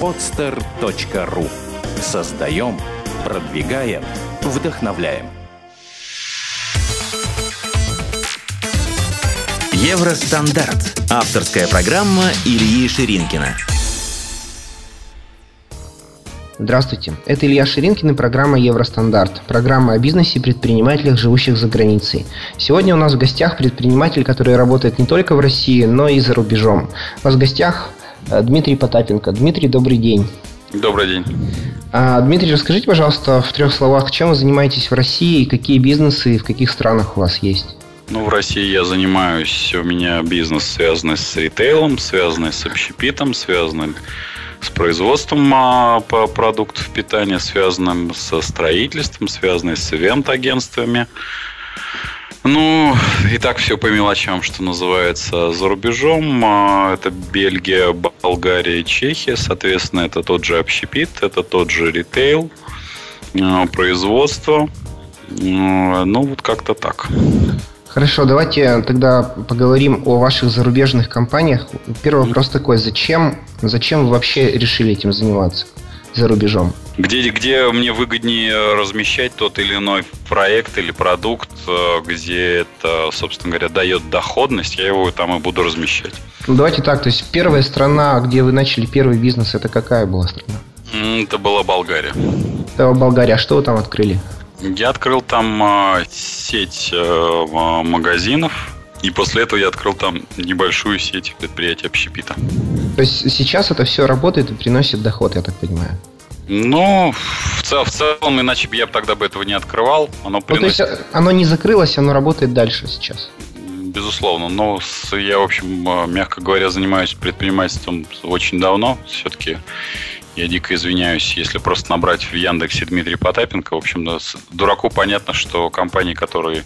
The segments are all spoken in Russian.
podster.ru Создаем, продвигаем, вдохновляем. Евростандарт. Авторская программа Ильи Ширинкина. Здравствуйте, это Илья Ширинкин и программа «Евростандарт». Программа о бизнесе и предпринимателях, живущих за границей. Сегодня у нас в гостях предприниматель, который работает не только в России, но и за рубежом. У нас в гостях Дмитрий Потапенко. Дмитрий, добрый день. Добрый день. А, Дмитрий, расскажите, пожалуйста, в трех словах, чем вы занимаетесь в России и какие бизнесы и в каких странах у вас есть? Ну, в России я занимаюсь, у меня бизнес связанный с ритейлом, связанный с общепитом, связанный с производством а, по продуктов питания, связанным со строительством, связанный с ивент-агентствами. Ну, и так все по мелочам, что называется, за рубежом. А, это Бельгия, Болгария, Чехия. Соответственно, это тот же общепит, это тот же ритейл, а, производство. Ну, вот как-то так. Хорошо, давайте тогда поговорим о ваших зарубежных компаниях. Первый вопрос такой, зачем, зачем вы вообще решили этим заниматься за рубежом? Где, где мне выгоднее размещать тот или иной проект или продукт, э, где это, собственно говоря, дает доходность, я его там и буду размещать. Ну, давайте так, то есть первая страна, где вы начали первый бизнес, это какая была страна? Это была Болгария. Это Болгария. А что вы там открыли? Я открыл там а, сеть а, магазинов, и после этого я открыл там небольшую сеть предприятий общепита. То есть сейчас это все работает и приносит доход, я так понимаю? Ну, в, цел, в целом, иначе бы я тогда бы этого не открывал. Оно приносит... Ну, то есть оно не закрылось, оно работает дальше сейчас? Безусловно. Но я, в общем, мягко говоря, занимаюсь предпринимательством очень давно. Все-таки я дико извиняюсь, если просто набрать в Яндексе Дмитрий Потапенко. В общем, дураку понятно, что компании, которые,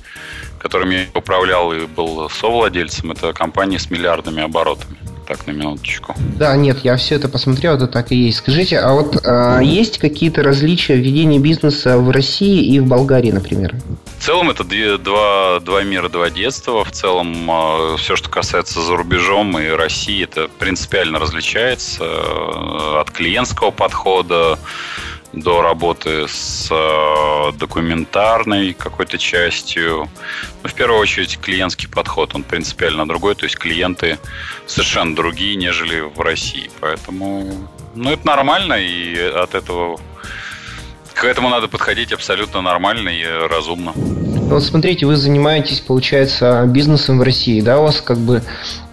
которыми я управлял и был совладельцем, это компании с миллиардными оборотами. Так, на минуточку. Да, нет, я все это посмотрел, это так и есть. Скажите, а вот а, есть какие-то различия в ведении бизнеса в России и в Болгарии, например? В целом это две, два, два мира, два детства. В целом а, все, что касается за рубежом и России, это принципиально различается э, от клиентского подхода до работы с э, документарной какой-то частью. Ну, в первую очередь, клиентский подход, он принципиально другой, то есть клиенты совершенно другие, нежели в России. Поэтому, ну, это нормально, и от этого к этому надо подходить абсолютно нормально и разумно. Ну, вот смотрите, вы занимаетесь, получается, бизнесом в России, да, у вас как бы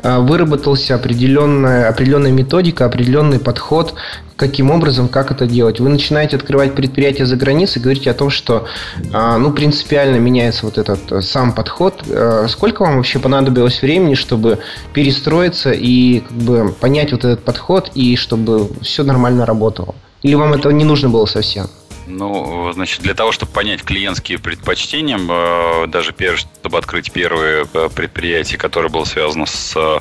а, выработался определенная, определенная методика, определенный подход, каким образом, как это делать. Вы начинаете открывать предприятия за границей, говорите о том, что а, ну, принципиально меняется вот этот э, сам подход. А, сколько вам вообще понадобилось времени, чтобы перестроиться и как бы понять вот этот подход и чтобы все нормально работало? Или вам этого не нужно было совсем? Ну, значит, для того, чтобы понять клиентские предпочтения, э, даже чтобы открыть первое э, предприятие, которое было связано с э,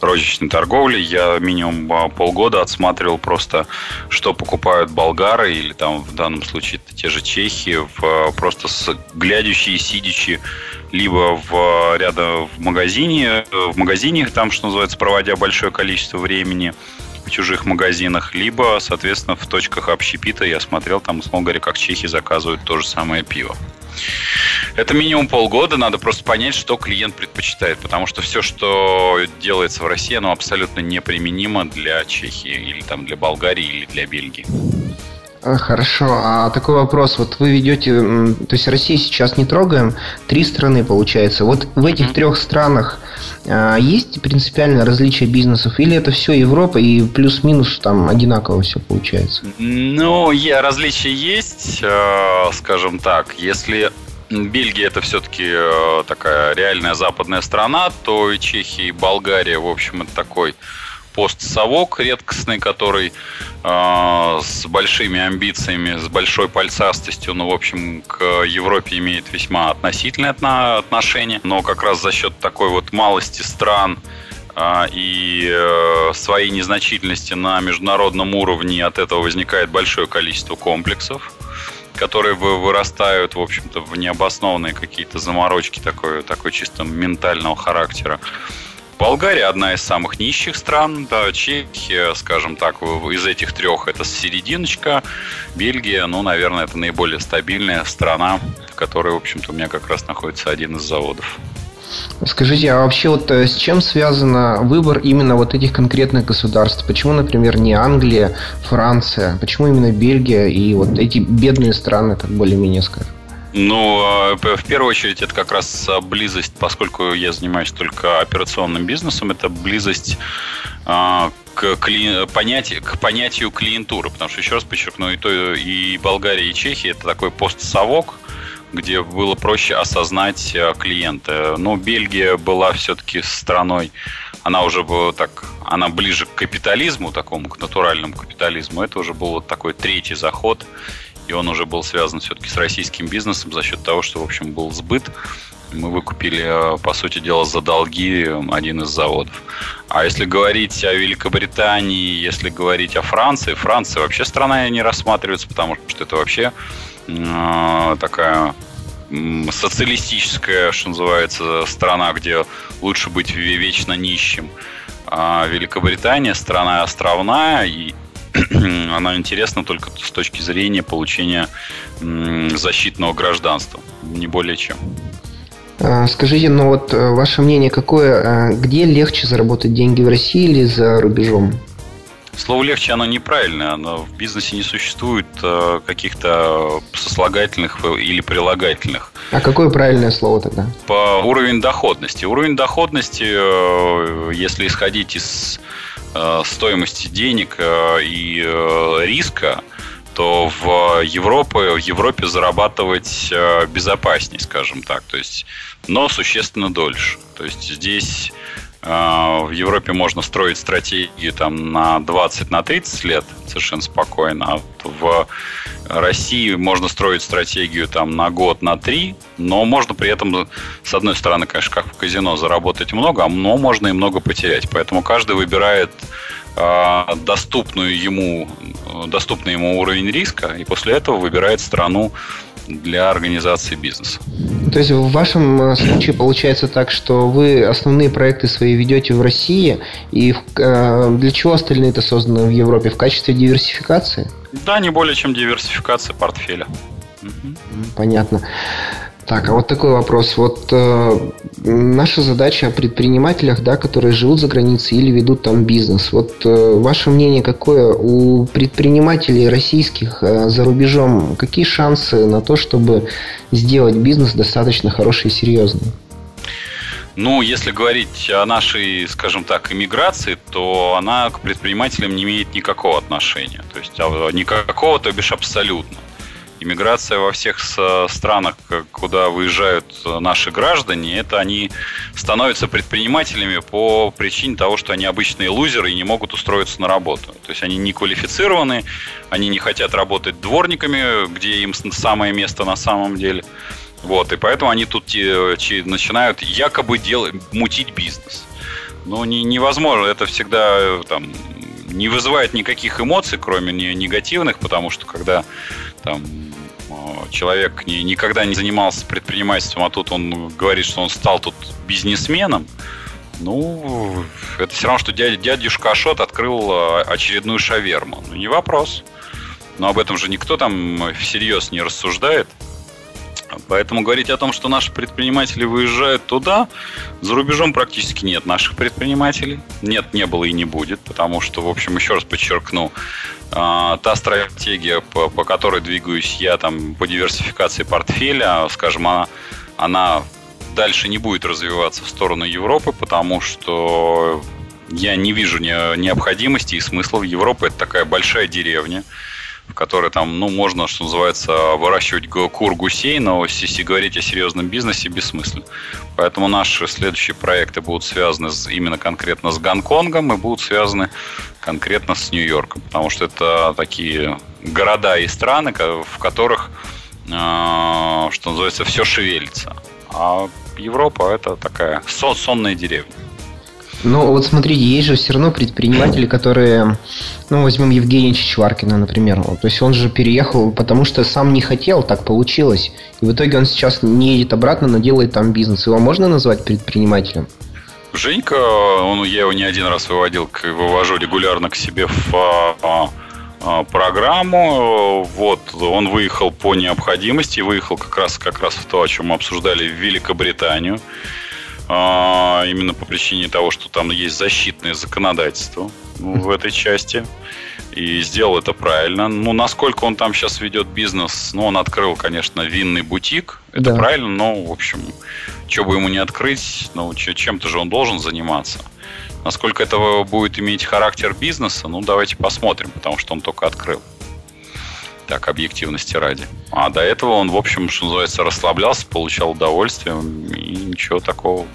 розничной торговлей, я минимум полгода отсматривал просто, что покупают болгары или там в данном случае те же чехи, просто с глядящие, сидячи либо в рядом в магазине, в магазине там, что называется, проводя большое количество времени, чужих магазинах, либо, соответственно, в точках общепита я смотрел, там, условно говоря, как чехи заказывают то же самое пиво. Это минимум полгода, надо просто понять, что клиент предпочитает, потому что все, что делается в России, оно абсолютно неприменимо для Чехии или там для Болгарии или для Бельгии. А, хорошо, а такой вопрос. Вот вы ведете, то есть Россию сейчас не трогаем, три страны получается. Вот в этих mm-hmm. трех странах есть принципиальное различие бизнесов или это все Европа и плюс-минус там одинаково все получается? Ну, различия есть, э, скажем так. Если Бельгия это все-таки э, такая реальная западная страна, то и Чехия, и Болгария, в общем, это такой постсовок редкостный, который э, с большими амбициями, с большой пальцастостью, ну, в общем, к Европе имеет весьма относительное отношение, но как раз за счет такой вот малости стран э, и э, своей незначительности на международном уровне от этого возникает большое количество комплексов которые вырастают, в общем-то, в необоснованные какие-то заморочки такой, такой чисто ментального характера. Болгария одна из самых нищих стран, да, Чехия, скажем так, из этих трех это серединочка, Бельгия, ну, наверное, это наиболее стабильная страна, в которой, в общем-то, у меня как раз находится один из заводов. Скажите, а вообще вот э, с чем связан выбор именно вот этих конкретных государств? Почему, например, не Англия, Франция? Почему именно Бельгия и вот эти бедные страны, так более-менее скажем? Ну, а, в первую очередь, это как раз близость, поскольку я занимаюсь только операционным бизнесом, это близость а, к, кли... понятию, к понятию клиентуры. Потому что, еще раз подчеркну, и, то, и Болгария, и Чехия это такой постсовок, где было проще осознать а, клиента. Но Бельгия была все-таки страной, она уже была так, она ближе к капитализму, такому, к натуральному капитализму. Это уже был вот такой третий заход и он уже был связан все-таки с российским бизнесом за счет того, что, в общем, был сбыт. Мы выкупили, э, по сути дела, за долги один из заводов. А если говорить о Великобритании, если говорить о Франции, Франция вообще страна не рассматривается, потому что это вообще э, такая социалистическая, что называется, страна, где лучше быть вечно нищим. А Великобритания страна островная, и она интересна только с точки зрения получения защитного гражданства, не более чем. А, скажите, ну вот э, ваше мнение какое, а, где легче заработать деньги в России или за рубежом? Слово легче, оно неправильное. Оно в бизнесе не существует э, каких-то сослагательных или прилагательных. А какое правильное слово тогда? По уровень доходности. Уровень доходности, э, если исходить из Э, стоимости денег э, и э, риска, то в Европе, в Европе зарабатывать безопаснее, скажем так. То есть, но существенно дольше. То есть здесь в Европе можно строить стратегию там, на 20-30 на 30 лет совершенно спокойно. А в России можно строить стратегию там, на год, на три, но можно при этом, с одной стороны, конечно, как в казино, заработать много, но можно и много потерять. Поэтому каждый выбирает э, доступную ему, доступный ему уровень риска, и после этого выбирает страну, для организации бизнеса. То есть в вашем э, случае получается так, что вы основные проекты свои ведете в России, и э, для чего остальные это созданы в Европе? В качестве диверсификации? Да, не более чем диверсификация портфеля. Понятно. Так, а вот такой вопрос. Вот э, наша задача о предпринимателях, да, которые живут за границей или ведут там бизнес. Вот э, ваше мнение какое у предпринимателей российских э, за рубежом? Какие шансы на то, чтобы сделать бизнес достаточно хороший и серьезный? Ну, если говорить о нашей, скажем так, иммиграции, то она к предпринимателям не имеет никакого отношения. То есть а, никакого, то бишь абсолютно иммиграция во всех странах, куда выезжают наши граждане, это они становятся предпринимателями по причине того, что они обычные лузеры и не могут устроиться на работу. То есть они не квалифицированы, они не хотят работать дворниками, где им самое место на самом деле. Вот, и поэтому они тут начинают якобы делать, мутить бизнес. Но не, невозможно, это всегда там, не вызывает никаких эмоций, кроме негативных, потому что когда там человек не, никогда не занимался предпринимательством, а тут он говорит, что он стал тут бизнесменом, ну, это все равно, что дядя, дядюшка Ашот открыл а, очередную шаверму. Ну, не вопрос. Но об этом же никто там всерьез не рассуждает. Поэтому говорить о том, что наши предприниматели выезжают туда, за рубежом практически нет наших предпринимателей. Нет, не было и не будет, потому что, в общем, еще раз подчеркну, а, та стратегия, по, по которой двигаюсь я там по диверсификации портфеля, скажем, она, она дальше не будет развиваться в сторону Европы, потому что я не вижу необходимости и смысла. Европа это такая большая деревня в которой там, ну, можно, что называется, выращивать кур гусей, но если говорить о серьезном бизнесе, бессмысленно. Поэтому наши следующие проекты будут связаны с, именно конкретно с Гонконгом и будут связаны конкретно с Нью-Йорком, потому что это такие города и страны, в которых, э, что называется, все шевелится. А Европа это такая сонная деревня. Ну, вот смотрите, есть же все равно предприниматели, которые, ну, возьмем Евгения Чичваркина, например. То есть он же переехал, потому что сам не хотел, так получилось. И в итоге он сейчас не едет обратно, но делает там бизнес. Его можно назвать предпринимателем? Женька, он, я его не один раз выводил, вывожу регулярно к себе в а, а, программу. Вот, он выехал по необходимости, выехал как раз, как раз в то, о чем мы обсуждали, в Великобританию. А, именно по причине того, что там есть защитное законодательство в этой части. И сделал это правильно. Ну, насколько он там сейчас ведет бизнес, ну, он открыл, конечно, винный бутик. Это да. правильно, но, в общем, что бы ему не открыть, ну, чем-то же он должен заниматься. Насколько это будет иметь характер бизнеса, ну, давайте посмотрим, потому что он только открыл. Так, объективности ради. А до этого он, в общем, что называется, расслаблялся, получал удовольствие, и ничего такого.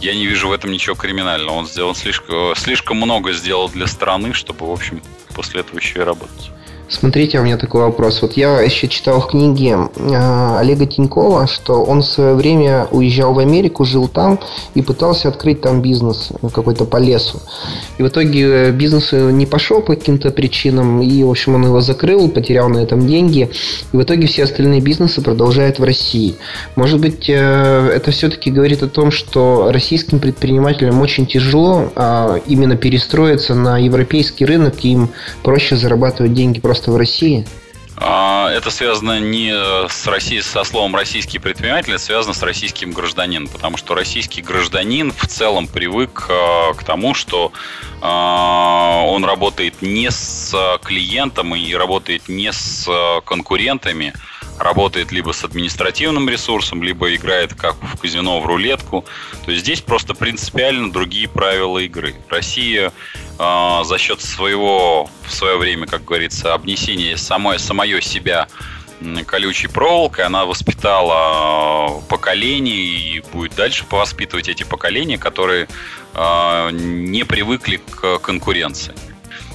Я не вижу в этом ничего криминального. Он сделал слишком, слишком много сделал для страны, чтобы, в общем, после этого еще и работать. Смотрите, у меня такой вопрос. Вот я еще читал в книге э, Олега Тинькова, что он в свое время уезжал в Америку, жил там и пытался открыть там бизнес какой-то по лесу. И в итоге э, бизнес не пошел по каким-то причинам, и, в общем, он его закрыл, потерял на этом деньги. И в итоге все остальные бизнесы продолжают в России. Может быть, э, это все-таки говорит о том, что российским предпринимателям очень тяжело э, именно перестроиться на европейский рынок, и им проще зарабатывать деньги просто просто в России? А, это связано не с Россией, со словом российский предприниматель, это связано с российским гражданином, потому что российский гражданин в целом привык а, к тому, что а, он работает не с клиентом и работает не с конкурентами, работает либо с административным ресурсом, либо играет как в казино в рулетку. То есть здесь просто принципиально другие правила игры. Россия э, за счет своего, в свое время, как говорится, обнесения самой, самое себя колючей проволокой, она воспитала поколение и будет дальше повоспитывать эти поколения, которые э, не привыкли к конкуренции.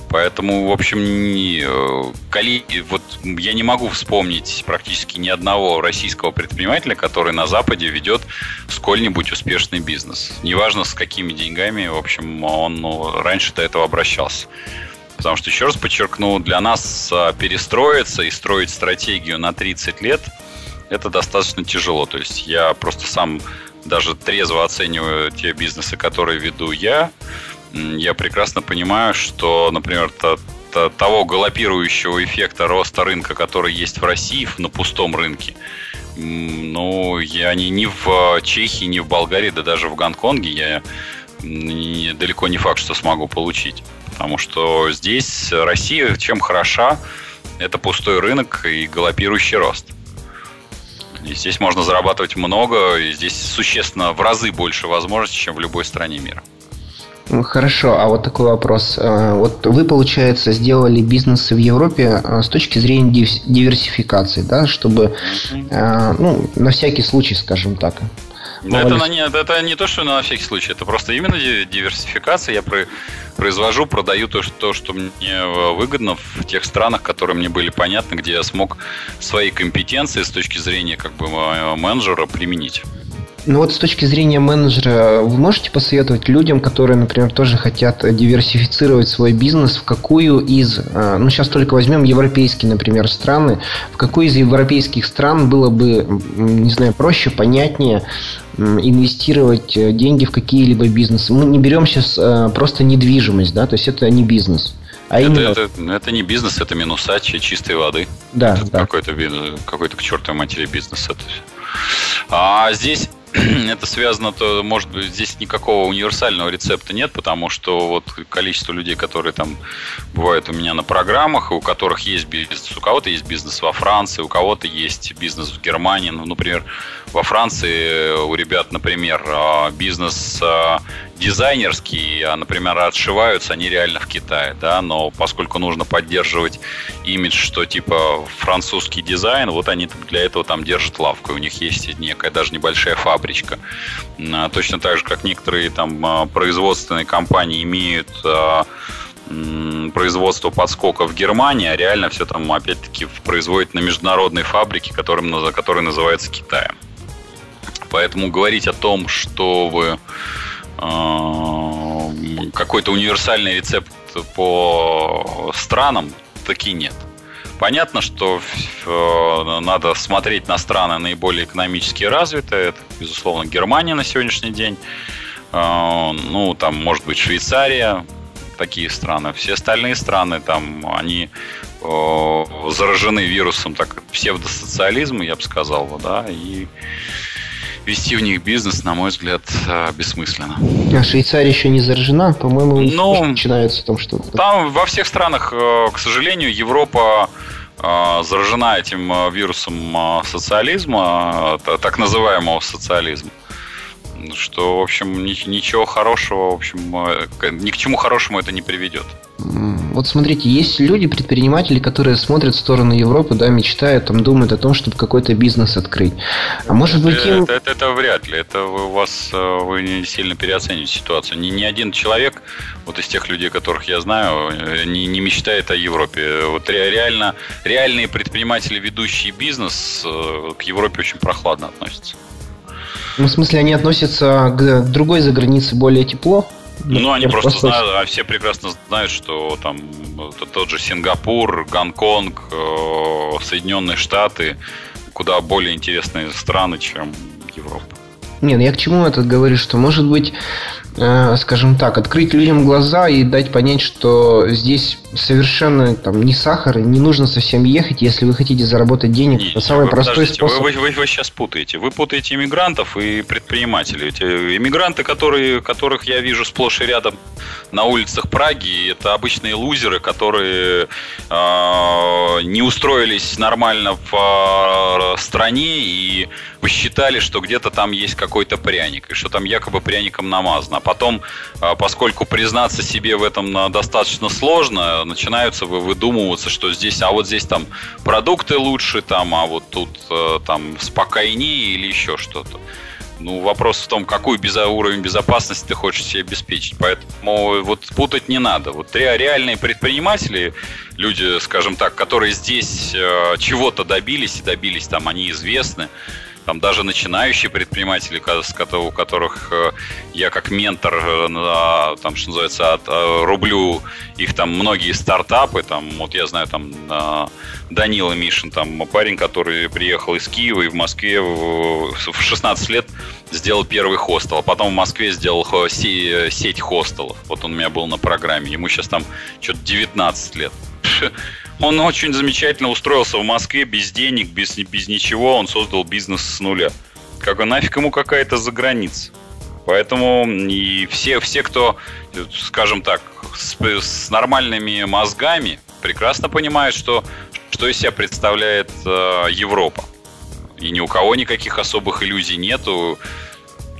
Поэтому, в общем, не, э, коли, вот я не могу вспомнить практически ни одного российского предпринимателя, который на Западе ведет сколь-нибудь успешный бизнес. Неважно, с какими деньгами, в общем, он ну, раньше до этого обращался. Потому что, еще раз подчеркну, для нас а, перестроиться и строить стратегию на 30 лет – это достаточно тяжело. То есть я просто сам даже трезво оцениваю те бизнесы, которые веду я, я прекрасно понимаю, что, например, того галопирующего эффекта роста рынка, который есть в России на пустом рынке, ну, я не, ни в Чехии, ни в Болгарии, да даже в Гонконге я не, далеко не факт, что смогу получить. Потому что здесь Россия чем хороша, это пустой рынок и галопирующий рост. И здесь можно зарабатывать много, и здесь существенно в разы больше возможностей, чем в любой стране мира. Хорошо, а вот такой вопрос. Э, вот вы, получается, сделали бизнес в Европе э, с точки зрения диверсификации, да, чтобы, э, ну, на всякий случай, скажем так. Это, на, нет, это не то, что на всякий случай, это просто именно диверсификация. Я произвожу, продаю то, что, то, что мне выгодно в тех странах, которые мне были понятны, где я смог свои компетенции с точки зрения как бы менеджера применить. Ну вот с точки зрения менеджера, вы можете посоветовать людям, которые, например, тоже хотят диверсифицировать свой бизнес, в какую из, а, ну сейчас только возьмем европейские, например, страны, в какую из европейских стран было бы, не знаю, проще, понятнее инвестировать э, деньги в какие-либо бизнесы. Мы не берем сейчас э, просто недвижимость, да, то есть это не бизнес. А это, именно... это, это не бизнес, это минуса чистой воды. Да, это да. Какой-то, какой-то к чертовой матери бизнес. Это. А здесь это связано, то, может быть, здесь никакого универсального рецепта нет, потому что вот количество людей, которые там бывают у меня на программах, у которых есть бизнес, у кого-то есть бизнес во Франции, у кого-то есть бизнес в Германии, ну, например, во Франции у ребят, например, а, бизнес а, дизайнерский, а, например, отшиваются они реально в Китае, да, но поскольку нужно поддерживать имидж, что типа французский дизайн, вот они для этого там держат лавку, и у них есть некая даже небольшая фабричка. Точно так же, как некоторые там производственные компании имеют производство подскока в Германии, а реально все там опять-таки производит на международной фабрике, которым, которая называется Китаем. Поэтому говорить о том, что вы э, какой-то универсальный рецепт по странам, таки нет. Понятно, что э, надо смотреть на страны наиболее экономически развитые. Это, безусловно, Германия на сегодняшний день. ну, там, может быть, Швейцария, такие страны. Все остальные страны, там, они заражены вирусом так, псевдосоциализма, я бы сказал, да, и вести в них бизнес, на мой взгляд, э, бессмысленно. А Швейцария еще не заражена, по-моему, ну, начинается в том, что... Там во всех странах, э, к сожалению, Европа э, заражена этим вирусом социализма, так называемого социализма что, в общем, ничего хорошего, в общем, ни к чему хорошему это не приведет. Вот смотрите, есть люди, предприниматели, которые смотрят в сторону Европы, да, мечтают, там, думают о том, чтобы какой-то бизнес открыть. А может быть им... Это, это, это вряд ли. Это у вас э, вы не сильно переоцениваете ситуацию. Ни, ни один человек, вот из тех людей, которых я знаю, э, не, не мечтает о Европе. Вот реально, реальные предприниматели, ведущие бизнес, э, к Европе очень прохладно относятся. Ну, в смысле, они относятся к другой загранице более тепло? Ну, они просто знают, а все прекрасно знают, что там тот же Сингапур, Гонконг, э, Соединенные Штаты куда более интересные страны, чем Европа. Нет, ну я к чему это говорю, что может быть Э, скажем так, открыть людям глаза и дать понять, что здесь совершенно там не сахар, не нужно совсем ехать, если вы хотите заработать денег. Не, это самый простой способ. Вы, вы, вы сейчас путаете. Вы путаете иммигрантов и предпринимателей. Эти иммигранты, которые, которых я вижу сплошь и рядом на улицах Праги, это обычные лузеры, которые э, не устроились нормально в э, стране и посчитали, что где-то там есть какой-то пряник, и что там якобы пряником намазано. А потом, а, поскольку признаться себе в этом достаточно сложно, начинаются выдумываться, что здесь, а вот здесь там продукты лучше, там, а вот тут э, там спокойнее или еще что-то. Ну, вопрос в том, какой без уровень безопасности ты хочешь себе обеспечить. Поэтому вот путать не надо. Вот реальные предприниматели, люди, скажем так, которые здесь э, чего-то добились и добились, там они известны, там даже начинающие предприниматели, у которых э, я как ментор, э, там, что называется, э, рублю их там многие стартапы, там, вот я знаю, там, Данила Мишин, там, парень, который приехал из Киева и в Москве в 16 лет сделал первый хостел, а потом в Москве сделал сеть хостелов. Вот он у меня был на программе, ему сейчас там что-то 19 лет. Он очень замечательно устроился в Москве без денег, без, без ничего. Он создал бизнес с нуля. Как нафиг ему какая-то заграница. Поэтому и все, все, кто, скажем так, с, с нормальными мозгами, прекрасно понимают, что, что из себя представляет э, Европа. И ни у кого никаких особых иллюзий нету.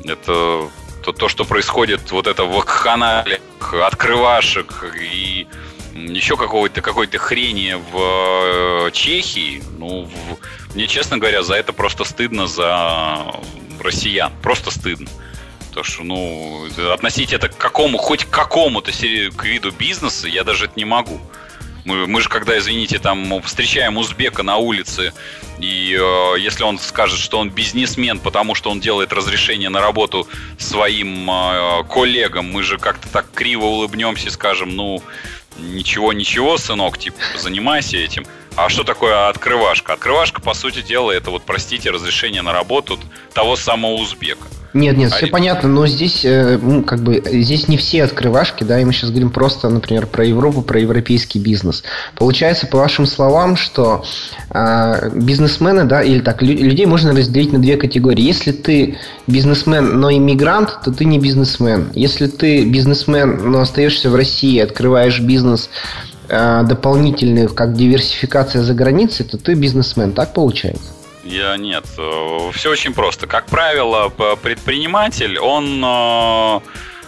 Это то, то что происходит вот это в канале открывашек и еще какого-то какой-то хрени в э, Чехии, ну, в, мне, честно говоря, за это просто стыдно за россиян. Просто стыдно. Потому что, ну, относить это к какому, хоть к какому-то к виду бизнеса я даже это не могу. Мы, мы же когда, извините, там встречаем узбека на улице, и э, если он скажет, что он бизнесмен, потому что он делает разрешение на работу своим э, коллегам, мы же как-то так криво улыбнемся и скажем, ну, ничего, ничего, сынок, типа, занимайся этим. А что такое открывашка? Открывашка, по сути дела, это вот, простите, разрешение на работу того самого узбека. Нет, нет, а все понятно, но здесь, э, ну, как бы, здесь не все открывашки, да, и мы сейчас говорим просто, например, про Европу, про европейский бизнес. Получается, по вашим словам, что э, бизнесмены, да, или так, людей можно разделить на две категории. Если ты бизнесмен, но иммигрант, то ты не бизнесмен. Если ты бизнесмен, но остаешься в России, открываешь бизнес э, дополнительный, как диверсификация за границей, то ты бизнесмен. Так получается? Я нет. Э, Все очень просто. Как правило, предприниматель, он э,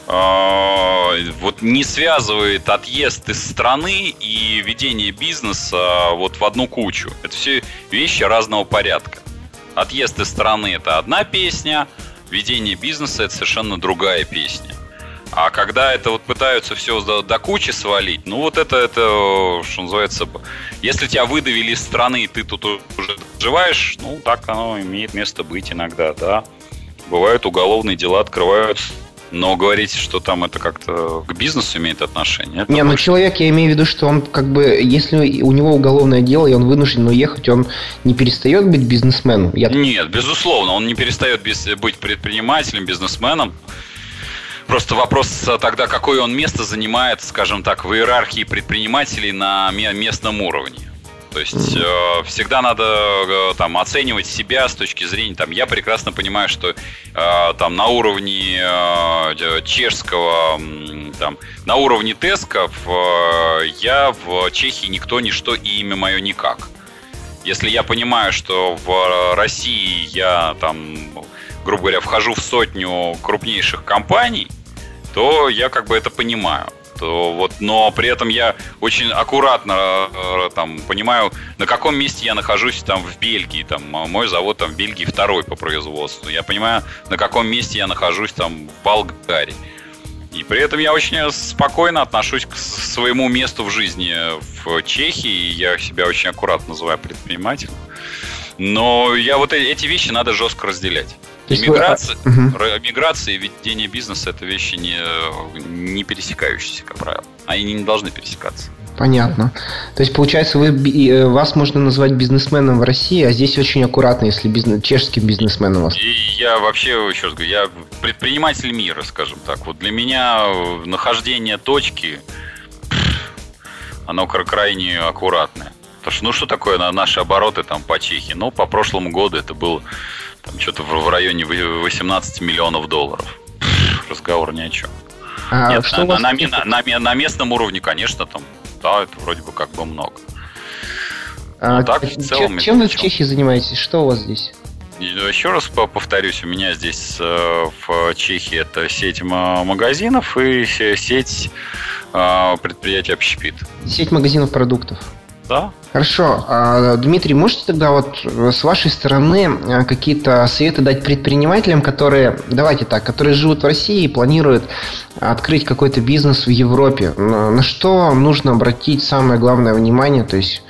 э, вот не связывает отъезд из страны и ведение бизнеса вот в одну кучу. Это все вещи разного порядка. Отъезд из страны это одна песня, ведение бизнеса это совершенно другая песня. А когда это вот пытаются все до, до кучи свалить, ну вот это, это, что называется, если тебя выдавили из страны, ты тут уже живаешь, ну так оно имеет место быть иногда, да. Бывают уголовные дела открываются, но говорить, что там это как-то к бизнесу имеет отношение. Не, ну человек, я имею в виду, что он как бы, если у него уголовное дело, и он вынужден уехать, он не перестает быть бизнесменом? Я... Нет, безусловно, он не перестает быть предпринимателем, бизнесменом Просто вопрос тогда, какое он место занимает, скажем так, в иерархии предпринимателей на местном уровне. То есть э, всегда надо э, там оценивать себя с точки зрения там я прекрасно понимаю, что э, там на уровне э, чешского там на уровне тесков э, я в Чехии никто ничто и имя мое никак. Если я понимаю, что в России я там грубо говоря вхожу в сотню крупнейших компаний, то я как бы это понимаю вот, но при этом я очень аккуратно э, там понимаю, на каком месте я нахожусь там в Бельгии, там мой завод там в Бельгии второй по производству, я понимаю, на каком месте я нахожусь там в Болгарии. И при этом я очень спокойно отношусь к своему месту в жизни в Чехии. Я себя очень аккуратно называю предпринимателем. Но я вот э, эти вещи надо жестко разделять. Миграция, вы... миграция и ведение бизнеса это вещи не, не пересекающиеся, как правило. Они не должны пересекаться. Понятно. То есть, получается, вы, э, вас можно назвать бизнесменом в России, а здесь очень аккуратно, если бизнес, чешским бизнесменом вас. И я вообще, еще раз говорю, я предприниматель мира, скажем так. Вот для меня нахождение точки, оно крайне аккуратное. Потому что, ну, что такое на наши обороты там по Чехии? Ну, по прошлому году это было там что-то в районе 18 миллионов долларов. Разговор ни о чем. А Нет, что на, на, на, на, на местном уровне, конечно, там, да, это вроде бы как бы много. А, так, в целом, чем вы в Чехии занимаетесь? Что у вас здесь? Еще раз повторюсь, у меня здесь э, в Чехии это сеть магазинов и сеть э, предприятий общепит. Сеть магазинов продуктов. Да. Хорошо. А, Дмитрий, можете тогда вот с вашей стороны а, какие-то советы дать предпринимателям, которые, давайте так, которые живут в России и планируют открыть какой-то бизнес в Европе? На что нужно обратить самое главное внимание? То есть,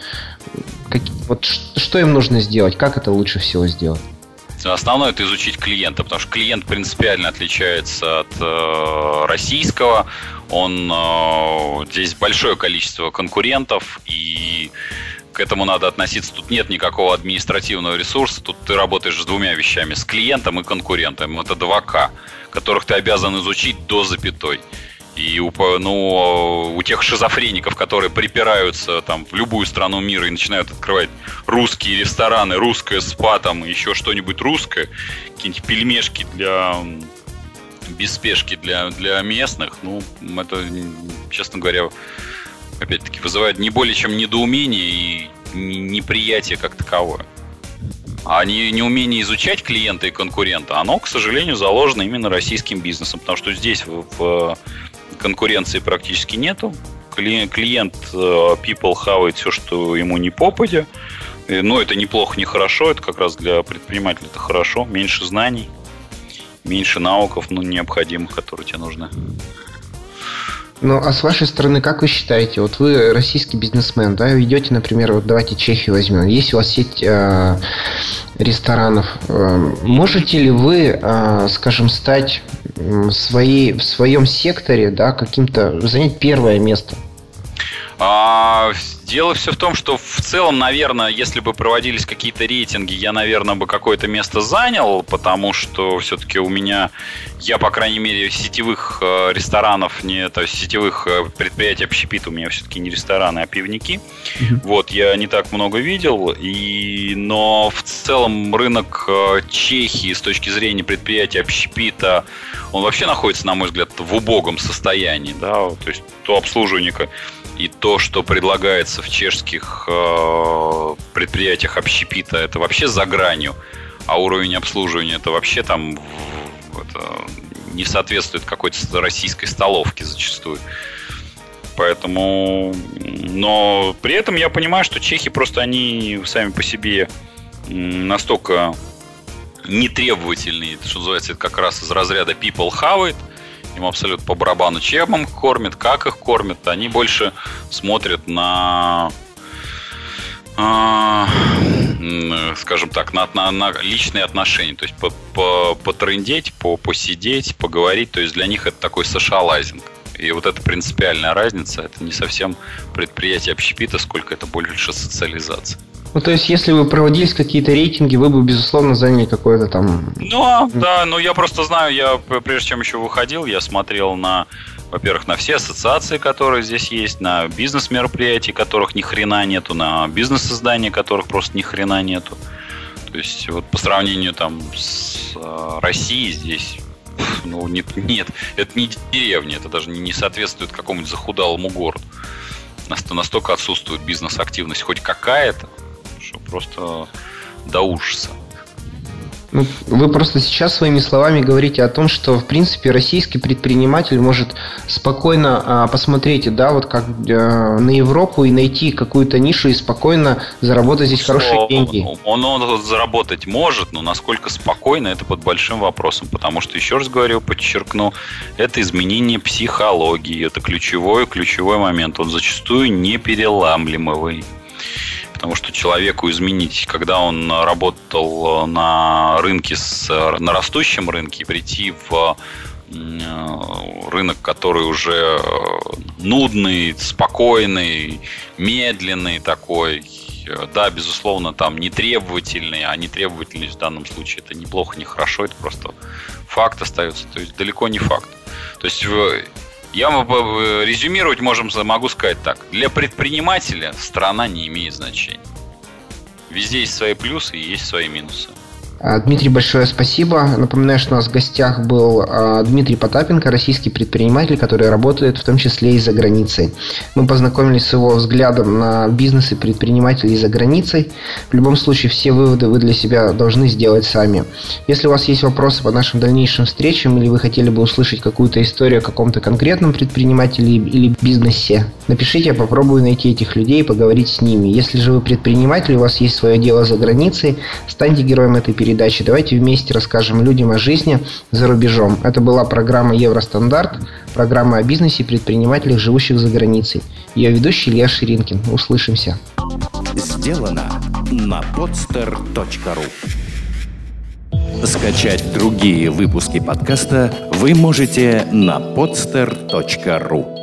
как, вот что им нужно сделать? Как это лучше всего сделать? Основное это изучить клиента, потому что клиент принципиально отличается от э, российского. Он э, здесь большое количество конкурентов, и к этому надо относиться. Тут нет никакого административного ресурса. Тут ты работаешь с двумя вещами: с клиентом и конкурентом. Это 2К, которых ты обязан изучить до запятой. И у, ну, у тех шизофреников, которые припираются там в любую страну мира и начинают открывать русские рестораны, русское спа, там еще что-нибудь русское, какие-нибудь пельмешки для без спешки для, для местных, ну, это, честно говоря, опять-таки, вызывает не более чем недоумение и неприятие как таковое. А не, неумение изучать клиента и конкурента, оно, к сожалению, заложено именно российским бизнесом, потому что здесь в, в конкуренции практически нету. Клиент э, people хавает все, что ему не попадя. Но это неплохо, не хорошо. Это как раз для предпринимателя это хорошо. Меньше знаний, меньше навыков ну, необходимых, которые тебе нужны. Ну, а с вашей стороны, как вы считаете, вот вы российский бизнесмен, да, ведете, например, вот давайте Чехию возьмем, есть у вас сеть э, ресторанов, э, можете ли вы, э, скажем, стать своей, в своем секторе, да, каким-то, занять первое место? А, дело все в том, что в целом, наверное, если бы проводились какие-то рейтинги, я, наверное, бы какое-то место занял, потому что все-таки у меня, я, по крайней мере, сетевых э, ресторанов, не, то есть сетевых э, предприятий общепита у меня все-таки не рестораны, а пивники. Mm-hmm. Вот, я не так много видел, и, но в целом рынок э, Чехии с точки зрения предприятия общепита, он вообще находится, на мой взгляд, в убогом состоянии, да, то есть то обслуживание и то, что предлагается в чешских э, предприятиях общепита, это вообще за гранью, а уровень обслуживания это вообще там это, не соответствует какой-то российской столовке зачастую. Поэтому, но при этом я понимаю, что чехи просто они сами по себе настолько нетребовательные, что называется, это как раз из разряда people have it, им абсолютно по барабану, чем им кормят, как их кормят. Они больше смотрят на а, скажем так, на, на, на личные отношения, то есть по, по, потрындеть, по, посидеть, поговорить, то есть для них это такой сошалайзинг. И вот эта принципиальная разница, это не совсем предприятие общепита, сколько это больше социализация. Ну, то есть, если вы проводились какие-то рейтинги, вы бы, безусловно, заняли какое-то там... Ну, да, ну я просто знаю, я прежде чем еще выходил, я смотрел на, во-первых, на все ассоциации, которые здесь есть, на бизнес-мероприятия, которых ни хрена нету, на бизнес-издания, которых просто ни хрена нету. То есть, вот по сравнению там с э, Россией здесь ну, нет, нет, это не деревня, это даже не соответствует какому-нибудь захудалому городу. Настолько отсутствует бизнес-активность хоть какая-то, что просто до ужаса. Ну, вы просто сейчас своими словами говорите о том, что, в принципе, российский предприниматель может спокойно а, посмотреть, да, вот как а, на Европу и найти какую-то нишу и спокойно заработать здесь что хорошие деньги. Он, он, он заработать может, но насколько спокойно, это под большим вопросом, потому что, еще раз говорю, подчеркну, это изменение психологии, это ключевой, ключевой момент, он зачастую не переламливаемый. Потому что человеку изменить, когда он работал на рынке, с, на растущем рынке, прийти в э, рынок, который уже нудный, спокойный, медленный такой, да, безусловно, там не требовательный, а не требовательность в данном случае это неплохо, не хорошо, это просто факт остается, то есть далеко не факт. То есть я резюмировать можем, могу сказать так. Для предпринимателя страна не имеет значения. Везде есть свои плюсы и есть свои минусы. А, Дмитрий, большое спасибо. Напоминаю, что у нас в гостях был а, Дмитрий Потапенко, российский предприниматель, который работает в том числе и за границей. Мы познакомились с его взглядом на бизнес и предпринимателей за границей. В любом случае, все выводы вы для себя должны сделать сами. Если у вас есть вопросы по нашим дальнейшим встречам или вы хотели бы услышать какую-то историю о каком-то конкретном предпринимателе или бизнесе, напишите, я попробую найти этих людей и поговорить с ними. Если же вы предприниматель, у вас есть свое дело за границей, станьте героем этой передачи передачи. Давайте вместе расскажем людям о жизни за рубежом. Это была программа «Евростандарт», программа о бизнесе и предпринимателях, живущих за границей. Ее ведущий Илья Ширинкин. Услышимся. Сделано на podster.ru Скачать другие выпуски подкаста вы можете на podster.ru